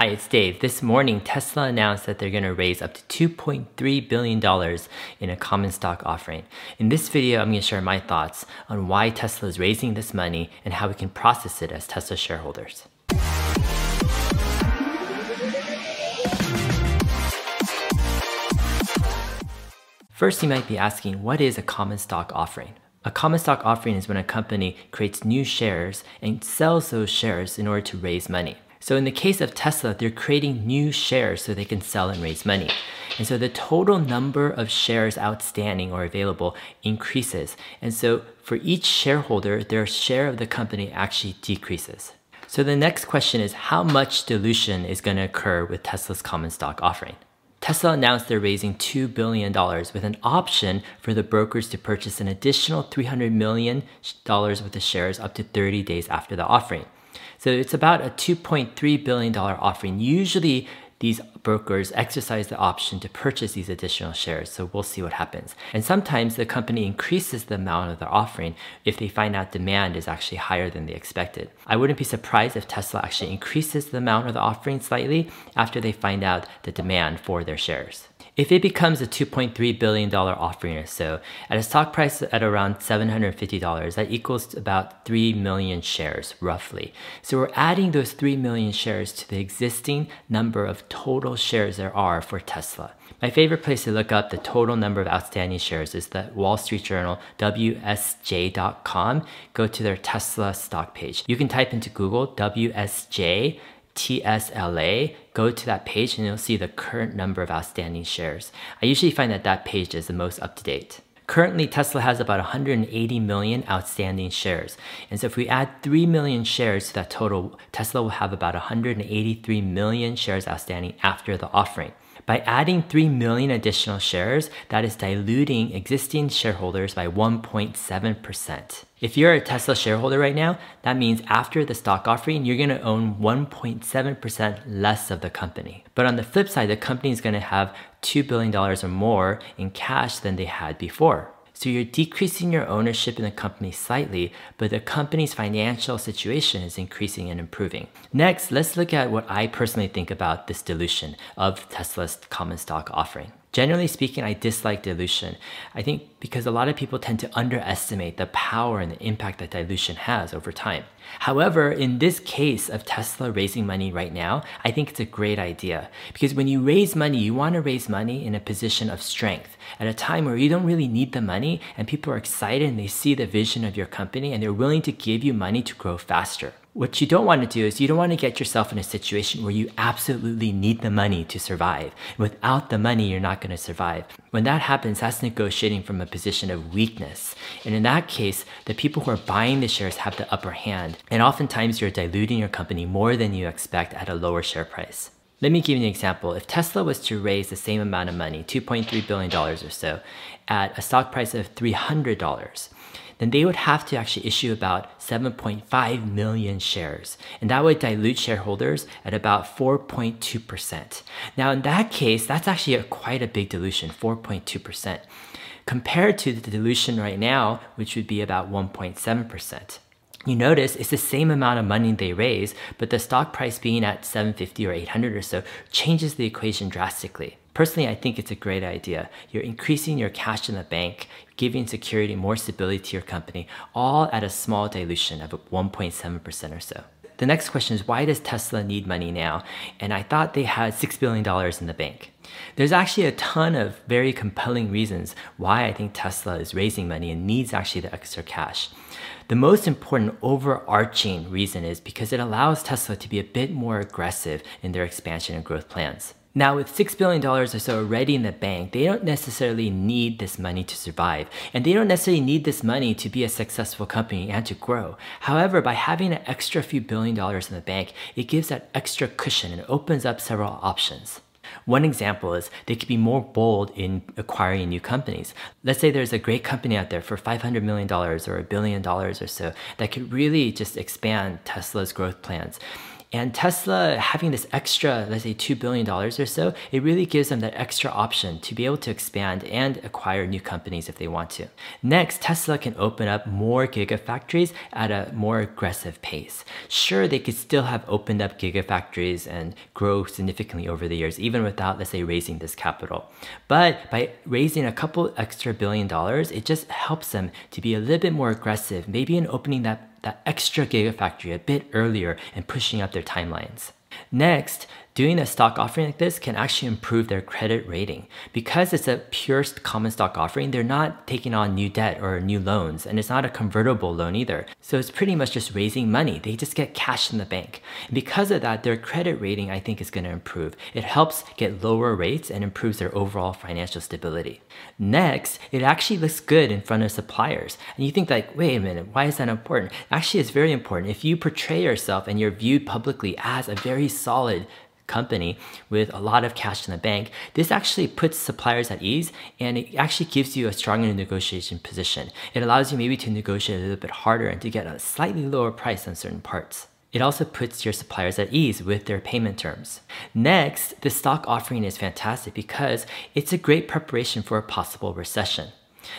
Hi, it's Dave. This morning, Tesla announced that they're going to raise up to $2.3 billion in a common stock offering. In this video, I'm going to share my thoughts on why Tesla is raising this money and how we can process it as Tesla shareholders. First, you might be asking, what is a common stock offering? A common stock offering is when a company creates new shares and sells those shares in order to raise money. So in the case of Tesla, they're creating new shares so they can sell and raise money. And so the total number of shares outstanding or available increases. And so for each shareholder, their share of the company actually decreases. So the next question is how much dilution is going to occur with Tesla's common stock offering? Tesla announced they're raising $2 billion with an option for the brokers to purchase an additional $300 million worth of shares up to 30 days after the offering. So it's about a $2.3 billion offering. Usually, these brokers exercise the option to purchase these additional shares. So we'll see what happens. And sometimes the company increases the amount of their offering if they find out demand is actually higher than they expected. I wouldn't be surprised if Tesla actually increases the amount of the offering slightly after they find out the demand for their shares. If it becomes a $2.3 billion offering or so, at a stock price at around $750, that equals about 3 million shares, roughly. So we're adding those 3 million shares to the existing number of total shares there are for Tesla. My favorite place to look up the total number of outstanding shares is the Wall Street Journal, WSJ.com. Go to their Tesla stock page. You can type into Google WSJ TSLA, go to that page and you'll see the current number of outstanding shares. I usually find that that page is the most up to date. Currently, Tesla has about 180 million outstanding shares. And so if we add 3 million shares to that total, Tesla will have about 183 million shares outstanding after the offering. By adding 3 million additional shares, that is diluting existing shareholders by 1.7%. If you're a Tesla shareholder right now, that means after the stock offering, you're gonna own 1.7% less of the company. But on the flip side, the company is gonna have $2 billion or more in cash than they had before. So you're decreasing your ownership in the company slightly, but the company's financial situation is increasing and improving. Next, let's look at what I personally think about this dilution of Tesla's common stock offering. Generally speaking, I dislike dilution. I think because a lot of people tend to underestimate the power and the impact that dilution has over time. However, in this case of Tesla raising money right now, I think it's a great idea because when you raise money, you want to raise money in a position of strength at a time where you don't really need the money and people are excited and they see the vision of your company and they're willing to give you money to grow faster. What you don't want to do is you don't want to get yourself in a situation where you absolutely need the money to survive. Without the money, you're not going to survive. When that happens, that's negotiating from a position of weakness. And in that case, the people who are buying the shares have the upper hand. And oftentimes you're diluting your company more than you expect at a lower share price. Let me give you an example. If Tesla was to raise the same amount of money, $2.3 billion or so, at a stock price of $300, then they would have to actually issue about 7.5 million shares. And that would dilute shareholders at about 4.2%. Now, in that case, that's actually a, quite a big dilution, 4.2%, compared to the dilution right now, which would be about 1.7% you notice it's the same amount of money they raise, but the stock price being at 750 or 800 or so changes the equation drastically. Personally, I think it's a great idea. You're increasing your cash in the bank, giving security, more stability to your company, all at a small dilution of 1.7% or so. The next question is why does Tesla need money now? And I thought they had $6 billion in the bank. There's actually a ton of very compelling reasons why I think Tesla is raising money and needs actually the extra cash. The most important overarching reason is because it allows Tesla to be a bit more aggressive in their expansion and growth plans. Now, with $6 billion or so already in the bank, they don't necessarily need this money to survive. And they don't necessarily need this money to be a successful company and to grow. However, by having an extra few billion dollars in the bank, it gives that extra cushion and opens up several options. One example is they could be more bold in acquiring new companies. Let's say there's a great company out there for $500 million or a billion dollars or so that could really just expand Tesla's growth plans And Tesla having this extra, let's say $2 billion or so, it really gives them that extra option to be able to expand and acquire new companies if they want to. Next, Tesla can open up more gigafactories at a more aggressive pace. Sure, they could still have opened up gigafactories and grow significantly over the years, even without, let's say, raising this capital. But by raising a couple extra billion dollars, it just helps them to be a little bit more aggressive, maybe in opening that that extra gigafactory a bit earlier and pushing up their timelines. Next, doing a stock offering like this can actually improve their credit rating. Because it's a pure common stock offering, they're not taking on new debt or new loans, and it's not a convertible loan either. So it's pretty much just raising money. They just get cash in the bank. And because of that, their credit rating, I think, is going to improve. It helps get lower rates and improves their overall financial stability. Next, it actually looks good in front of suppliers. And you think like, wait a minute, why is that important? Actually, it's very important. If you portray yourself and you're viewed publicly as a very solid company with a lot of cash in the bank, this actually puts suppliers at ease and it actually gives you a stronger negotiation position. It allows you maybe to negotiate a little bit harder and to get a slightly lower price on certain parts. It also puts your suppliers at ease with their payment terms. Next, the stock offering is fantastic because it's a great preparation for a possible recession.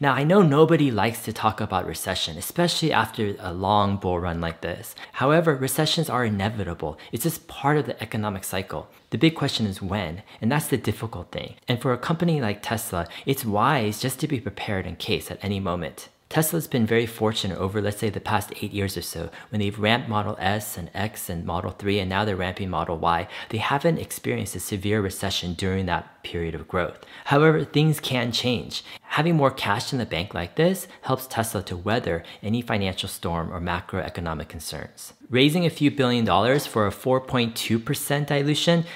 Now, I know nobody likes to talk about recession, especially after a long bull run like this. However, recessions are inevitable. It's just part of the economic cycle. The big question is when, and that's the difficult thing. And for a company like Tesla, it's wise just to be prepared in case at any moment. Tesla's been very fortunate over, let's say, the past eight years or so. When they've ramped Model S and X and Model 3, and now they're ramping Model Y, they haven't experienced a severe recession during that period of growth. However, things can change. Having more cash in the bank like this helps Tesla to weather any financial storm or macroeconomic concerns. Raising a few billion dollars for a 4.2% dilution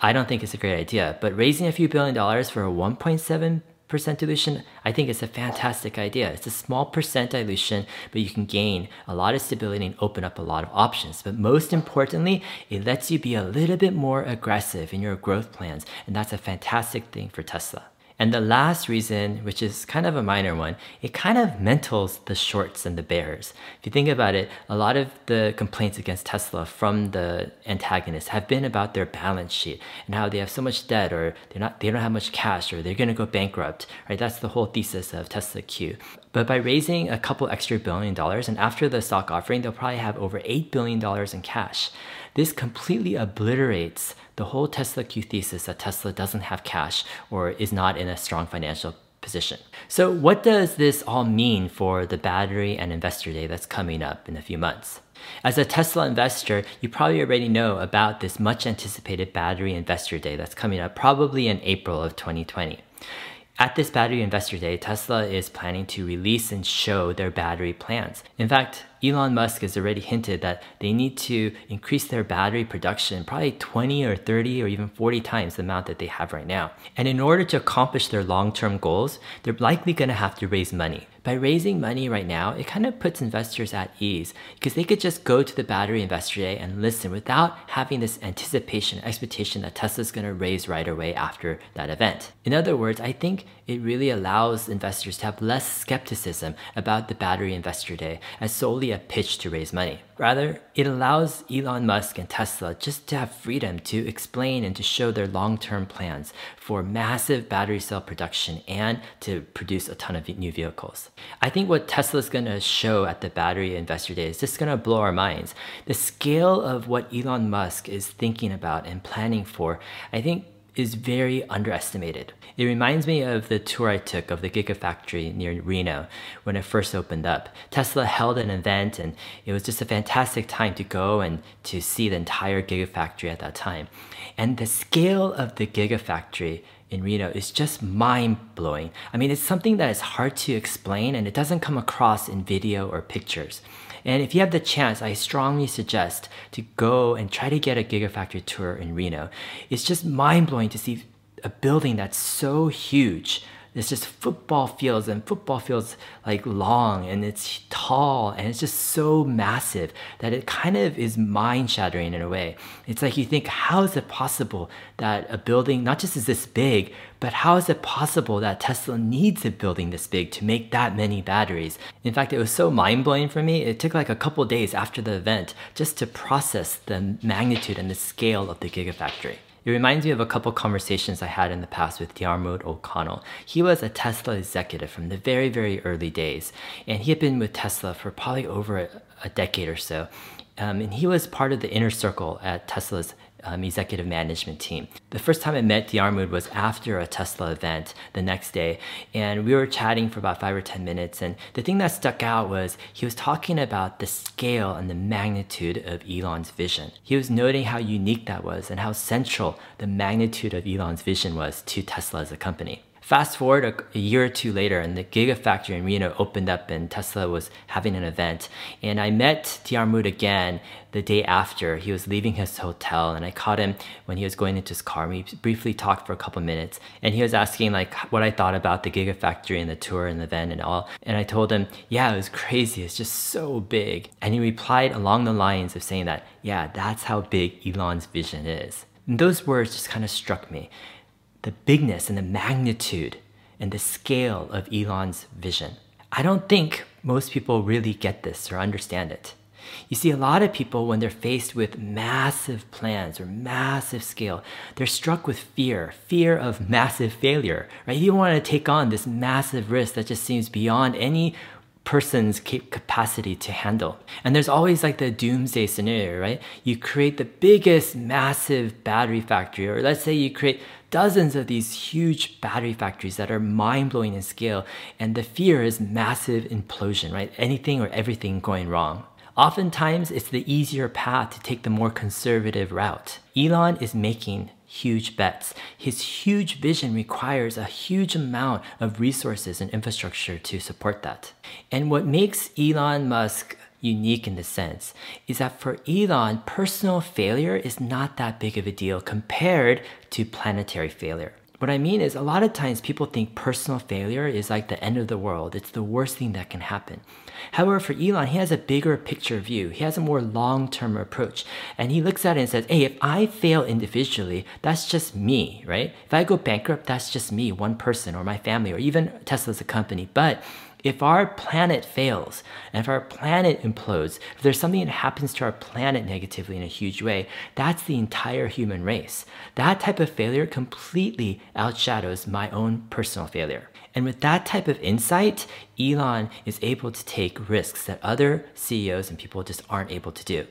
I don't think it's a great idea, but raising a few billion dollars for a 1.7 percent dilution, I think it's a fantastic idea. It's a small percent dilution, but you can gain a lot of stability and open up a lot of options. But most importantly, it lets you be a little bit more aggressive in your growth plans, and that's a fantastic thing for Tesla. And the last reason, which is kind of a minor one, it kind of mentals the shorts and the bears. If you think about it, a lot of the complaints against Tesla from the antagonists have been about their balance sheet and how they have so much debt or they're not they don't have much cash or they're gonna go bankrupt. Right? That's the whole thesis of Tesla Q. But by raising a couple extra billion dollars and after the stock offering, they'll probably have over eight billion dollars in cash. This completely obliterates the whole Tesla Q thesis that Tesla doesn't have cash or is not in a strong financial position. So, what does this all mean for the battery and investor day that's coming up in a few months? As a Tesla investor, you probably already know about this much anticipated battery investor day that's coming up probably in April of 2020. At this Battery Investor Day, Tesla is planning to release and show their battery plans. In fact, Elon Musk has already hinted that they need to increase their battery production probably 20 or 30 or even 40 times the amount that they have right now. And in order to accomplish their long term goals, they're likely going to have to raise money by raising money right now, it kind of puts investors at ease because they could just go to the battery investor day and listen without having this anticipation, expectation that Tesla's going to raise right away after that event. In other words, I think it really allows investors to have less skepticism about the battery investor day as solely a pitch to raise money. Rather, it allows Elon Musk and Tesla just to have freedom to explain and to show their long term plans for massive battery cell production and to produce a ton of new vehicles. I think what Tesla is going to show at the Battery Investor Day is just going to blow our minds. The scale of what Elon Musk is thinking about and planning for, I think is very underestimated. It reminds me of the tour I took of the Gigafactory near Reno when it first opened up. Tesla held an event and it was just a fantastic time to go and to see the entire Gigafactory at that time. And the scale of the Gigafactory in Reno is just mind blowing. I mean, it's something that is hard to explain and it doesn't come across in video or pictures. And if you have the chance, I strongly suggest to go and try to get a Gigafactory tour in Reno. It's just mind blowing to see a building that's so huge It's just football fields and football fields like long and it's tall and it's just so massive that it kind of is mind shattering in a way. It's like you think, how is it possible that a building not just is this big, but how is it possible that Tesla needs a building this big to make that many batteries? In fact, it was so mind blowing for me. It took like a couple days after the event just to process the magnitude and the scale of the Gigafactory. It reminds me of a couple conversations I had in the past with Diarmuid O'Connell. He was a Tesla executive from the very, very early days, and he had been with Tesla for probably over a, a decade or so. Um, and he was part of the inner circle at Tesla's um, executive management team. The first time I met Diarmuid was after a Tesla event the next day, and we were chatting for about five or 10 minutes. And the thing that stuck out was he was talking about the scale and the magnitude of Elon's vision. He was noting how unique that was and how central the magnitude of Elon's vision was to Tesla as a company. Fast forward a, a, year or two later, and the Gigafactory in Reno opened up, and Tesla was having an event. And I met Diarmuid again the day after. He was leaving his hotel, and I caught him when he was going into his car. We briefly talked for a couple minutes, and he was asking like what I thought about the Gigafactory and the tour and the event and all. And I told him, yeah, it was crazy. It's just so big. And he replied along the lines of saying that, yeah, that's how big Elon's vision is. And those words just kind of struck me the bigness and the magnitude and the scale of Elon's vision. I don't think most people really get this or understand it. You see, a lot of people, when they're faced with massive plans or massive scale, they're struck with fear fear of massive failure, right? You want to take on this massive risk that just seems beyond any person's capacity to handle. And there's always like the doomsday scenario, right? You create the biggest massive battery factory, or let's say you create dozens of these huge battery factories that are mind blowing in scale, and the fear is massive implosion, right? Anything or everything going wrong. Oftentimes, it's the easier path to take the more conservative route. Elon is making huge bets. His huge vision requires a huge amount of resources and infrastructure to support that. And what makes Elon Musk unique in the sense is that for Elon, personal failure is not that big of a deal compared to planetary failure. What I mean is, a lot of times people think personal failure is like the end of the world. It's the worst thing that can happen. However, for Elon, he has a bigger picture view. He has a more long term approach. And he looks at it and says, hey, if I fail individually, that's just me, right? If I go bankrupt, that's just me, one person, or my family, or even Tesla as a company. But if our planet fails and if our planet implodes, if there's something that happens to our planet negatively in a huge way, that's the entire human race. That type of failure completely outshadows my own personal failure. And with that type of insight, Elon is able to take risks that other CEOs and people just aren't able to do.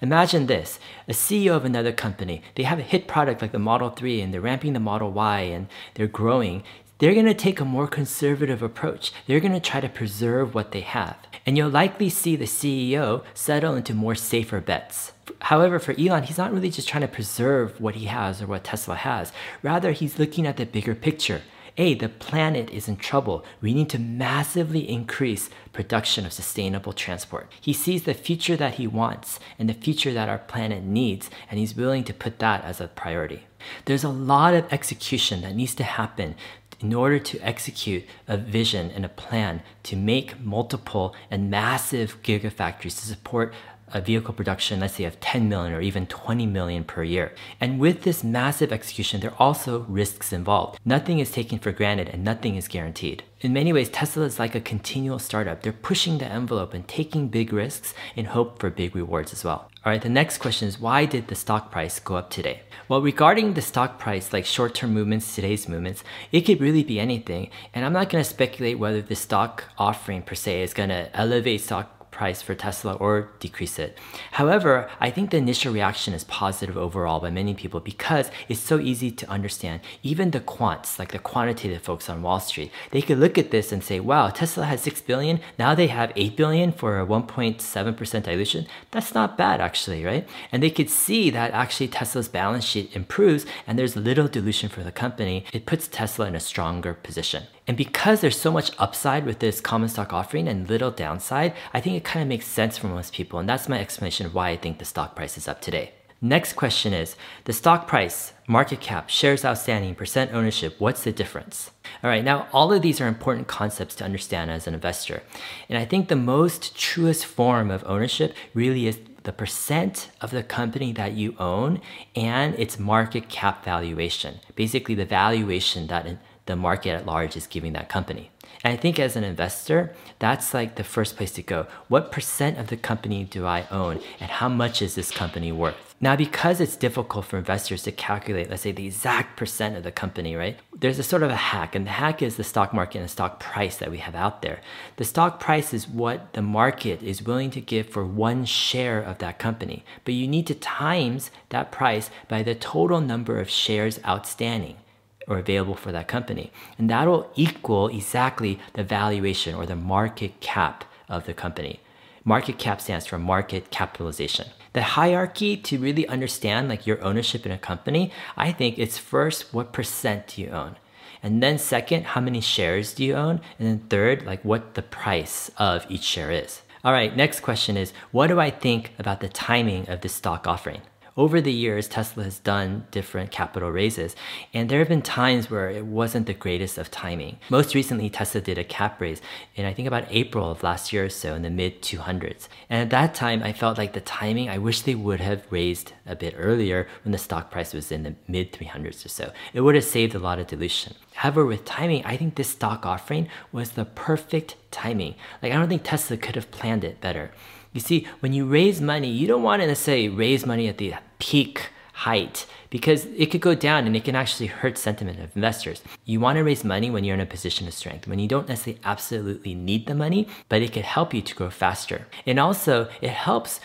Imagine this a CEO of another company, they have a hit product like the Model 3 and they're ramping the Model Y and they're growing they're going to take a more conservative approach. They're going to try to preserve what they have. And you'll likely see the CEO settle into more safer bets. However, for Elon, he's not really just trying to preserve what he has or what Tesla has. Rather, he's looking at the bigger picture. A, the planet is in trouble. We need to massively increase production of sustainable transport. He sees the future that he wants and the future that our planet needs, and he's willing to put that as a priority. There's a lot of execution that needs to happen in order to execute a vision and a plan to make multiple and massive gigafactories to support a vehicle production, let's say of 10 million or even 20 million per year. And with this massive execution, there are also risks involved. Nothing is taken for granted and nothing is guaranteed. In many ways, Tesla is like a continual startup. They're pushing the envelope and taking big risks in hope for big rewards as well. All right, the next question is why did the stock price go up today? Well, regarding the stock price, like short term movements, today's movements, it could really be anything. And I'm not going to speculate whether the stock offering per se is going to elevate stock price for Tesla or decrease it. However, I think the initial reaction is positive overall by many people because it's so easy to understand. Even the quants, like the quantitative folks on Wall Street, they could look at this and say, wow, Tesla has 6 billion, now they have 8 billion for a 1.7% dilution. That's not bad actually, right? And they could see that actually Tesla's balance sheet improves and there's little dilution for the company. It puts Tesla in a stronger position. And because there's so much upside with this common stock offering and little downside, I think it kind of makes sense for most people. And that's my explanation of why I think the stock price is up today. Next question is the stock price market cap, shares outstanding, percent ownership, what's the difference? All right, now all of these are important concepts to understand as an investor. And I think the most truest form of ownership really is the percent of the company that you own and its market cap valuation. Basically, the valuation that the market at large is giving that company. And I think as an investor, that's like the first place to go. What percent of the company do I own and how much is this company worth? Now, because it's difficult for investors to calculate, let's say the exact percent of the company, right? There's a sort of a hack, and the hack is the stock market and the stock price that we have out there. The stock price is what the market is willing to give for one share of that company, but you need to times that price by the total number of shares outstanding or available for that company. And that'll equal exactly the valuation or the market cap of the company. Market cap stands for market capitalization. The hierarchy to really understand like your ownership in a company, I think it's first what percent do you own? And then second, how many shares do you own? And then third, like what the price of each share is. All right, next question is what do I think about the timing of this stock offering? Over the years, Tesla has done different capital raises, and there have been times where it wasn't the greatest of timing. Most recently, Tesla did a cap raise in I think about April of last year or so in the mid 200s. And at that time, I felt like the timing, I wish they would have raised a bit earlier when the stock price was in the mid 300s or so. It would have saved a lot of dilution. However, with timing, I think this stock offering was the perfect timing. Like, I don't think Tesla could have planned it better. You see, when you raise money, you don't want to necessarily raise money at the peak height because it could go down and it can actually hurt sentiment of investors. You want to raise money when you're in a position of strength, when you don't necessarily absolutely need the money, but it could help you to grow faster. And also, it helps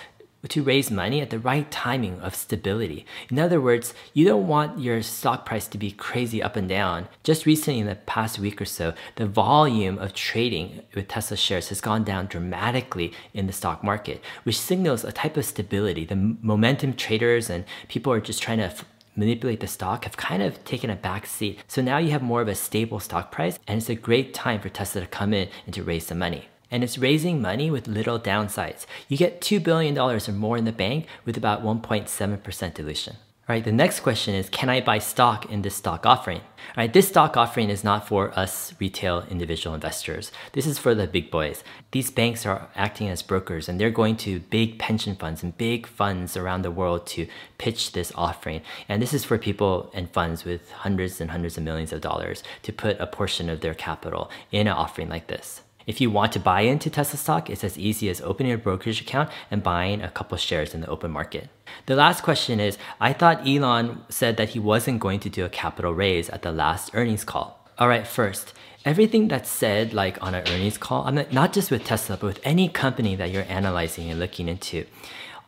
to raise money at the right timing of stability. In other words, you don't want your stock price to be crazy up and down. Just recently, in the past week or so, the volume of trading with Tesla shares has gone down dramatically in the stock market, which signals a type of stability. The momentum traders and people are just trying to manipulate the stock have kind of taken a back seat. So now you have more of a stable stock price, and it's a great time for Tesla to come in and to raise some money and it's raising money with little downsides. You get $2 billion or more in the bank with about 1.7% dilution. All right, the next question is Can I buy stock in this stock offering? All right, this stock offering is not for us retail individual investors. This is for the big boys. These banks are acting as brokers and they're going to big pension funds and big funds around the world to pitch this offering. And this is for people and funds with hundreds and hundreds of millions of dollars to put a portion of their capital in an offering like this. If you want to buy into Tesla stock, it's as easy as opening a brokerage account and buying a couple shares in the open market. The last question is I thought Elon said that he wasn't going to do a capital raise at the last earnings call. All right, first, everything that's said like on an earnings call, I'm not, not just with Tesla, but with any company that you're analyzing and looking into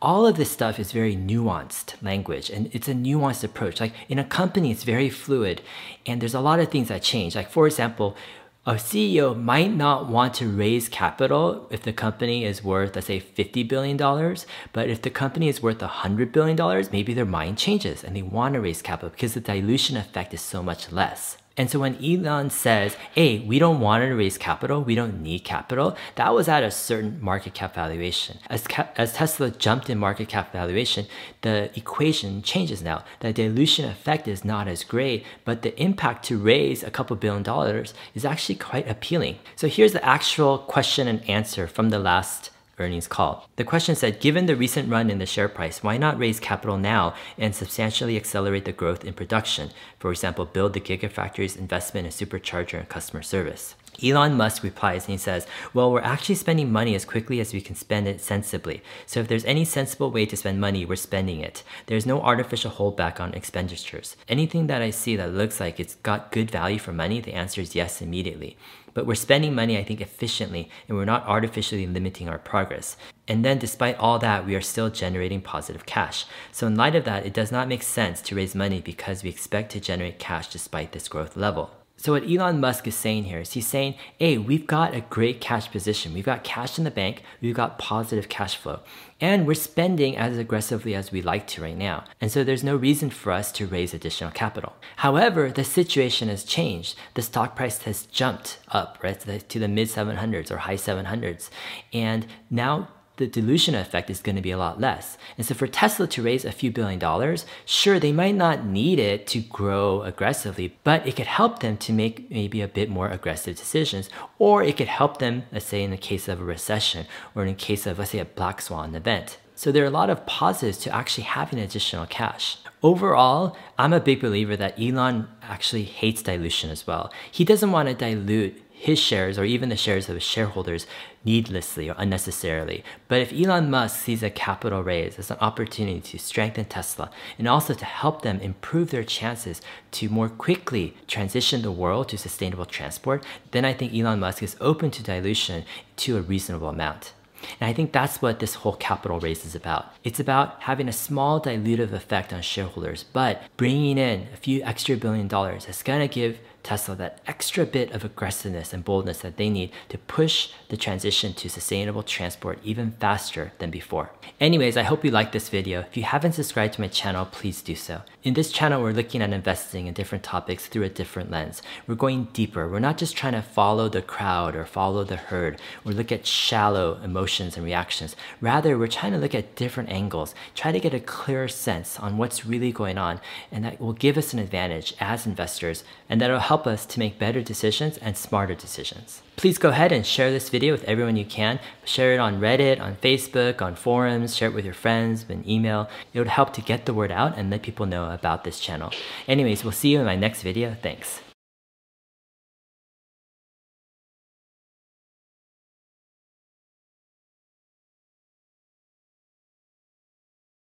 all of this stuff is very nuanced language and it's a nuanced approach. Like in a company, it's very fluid and there's a lot of things that change. Like, for example, a CEO might not want to raise capital if the company is worth, let's say, $50 billion. But if the company is worth $100 billion, maybe their mind changes and they want to raise capital because the dilution effect is so much less. And so when Elon says, hey, we don't want to raise capital, we don't need capital, that was at a certain market cap valuation. As, as Tesla jumped in market cap valuation, the equation changes now. The dilution effect is not as great, but the impact to raise a couple billion dollars is actually quite appealing. So here's the actual question and answer from the last earnings call. The question said, given the recent run in the share price, why not raise capital now and substantially accelerate the growth in production? For example, build the Gigafactory's investment in supercharger and customer service. Elon Musk replies and he says, Well, we're actually spending money as quickly as we can spend it sensibly. So if there's any sensible way to spend money, we're spending it. There's no artificial holdback on expenditures. Anything that I see that looks like it's got good value for money, the answer is yes immediately. But we're spending money, I think, efficiently, and we're not artificially limiting our progress. And then, despite all that, we are still generating positive cash. So, in light of that, it does not make sense to raise money because we expect to generate cash despite this growth level. So what Elon Musk is saying here is he's saying, hey, we've got a great cash position. We've got cash in the bank. We've got positive cash flow. And we're spending as aggressively as we like to right now. And so there's no reason for us to raise additional capital. However, the situation has changed. The stock price has jumped up, right, to the, to the mid 700s or high 700s. And now the dilution effect is going to be a lot less. And so for Tesla to raise a few billion dollars, sure, they might not need it to grow aggressively, but it could help them to make maybe a bit more aggressive decisions, or it could help them, let's say in the case of a recession, or in the case of, let's say, a black swan event. So there are a lot of positives to actually having additional cash. Overall, I'm a big believer that Elon actually hates dilution as well. He doesn't want to dilute his shares or even the shares of his shareholders needlessly or unnecessarily. But if Elon Musk sees a capital raise as an opportunity to strengthen Tesla and also to help them improve their chances to more quickly transition the world to sustainable transport, then I think Elon Musk is open to dilution to a reasonable amount. And I think that's what this whole capital raise is about. It's about having a small dilutive effect on shareholders, but bringing in a few extra billion dollars that's gonna give Tesla that extra bit of aggressiveness and boldness that they need to push the transition to sustainable transport even faster than before. Anyways, I hope you liked this video. If you haven't subscribed to my channel, please do so. In this channel, we're looking at investing in different topics through a different lens. We're going deeper. We're not just trying to follow the crowd or follow the herd or look at shallow emotions and reactions. Rather, we're trying to look at different angles, try to get a clearer sense on what's really going on, and that will give us an advantage as investors, and that'll help us to make better decisions and smarter decisions. Please go ahead and share this video with everyone you can. Share it on Reddit, on Facebook, on forums, share it with your friends, an email. It would help to get the word out and let people know about this channel. Anyways, we'll see you in my next video. Thanks.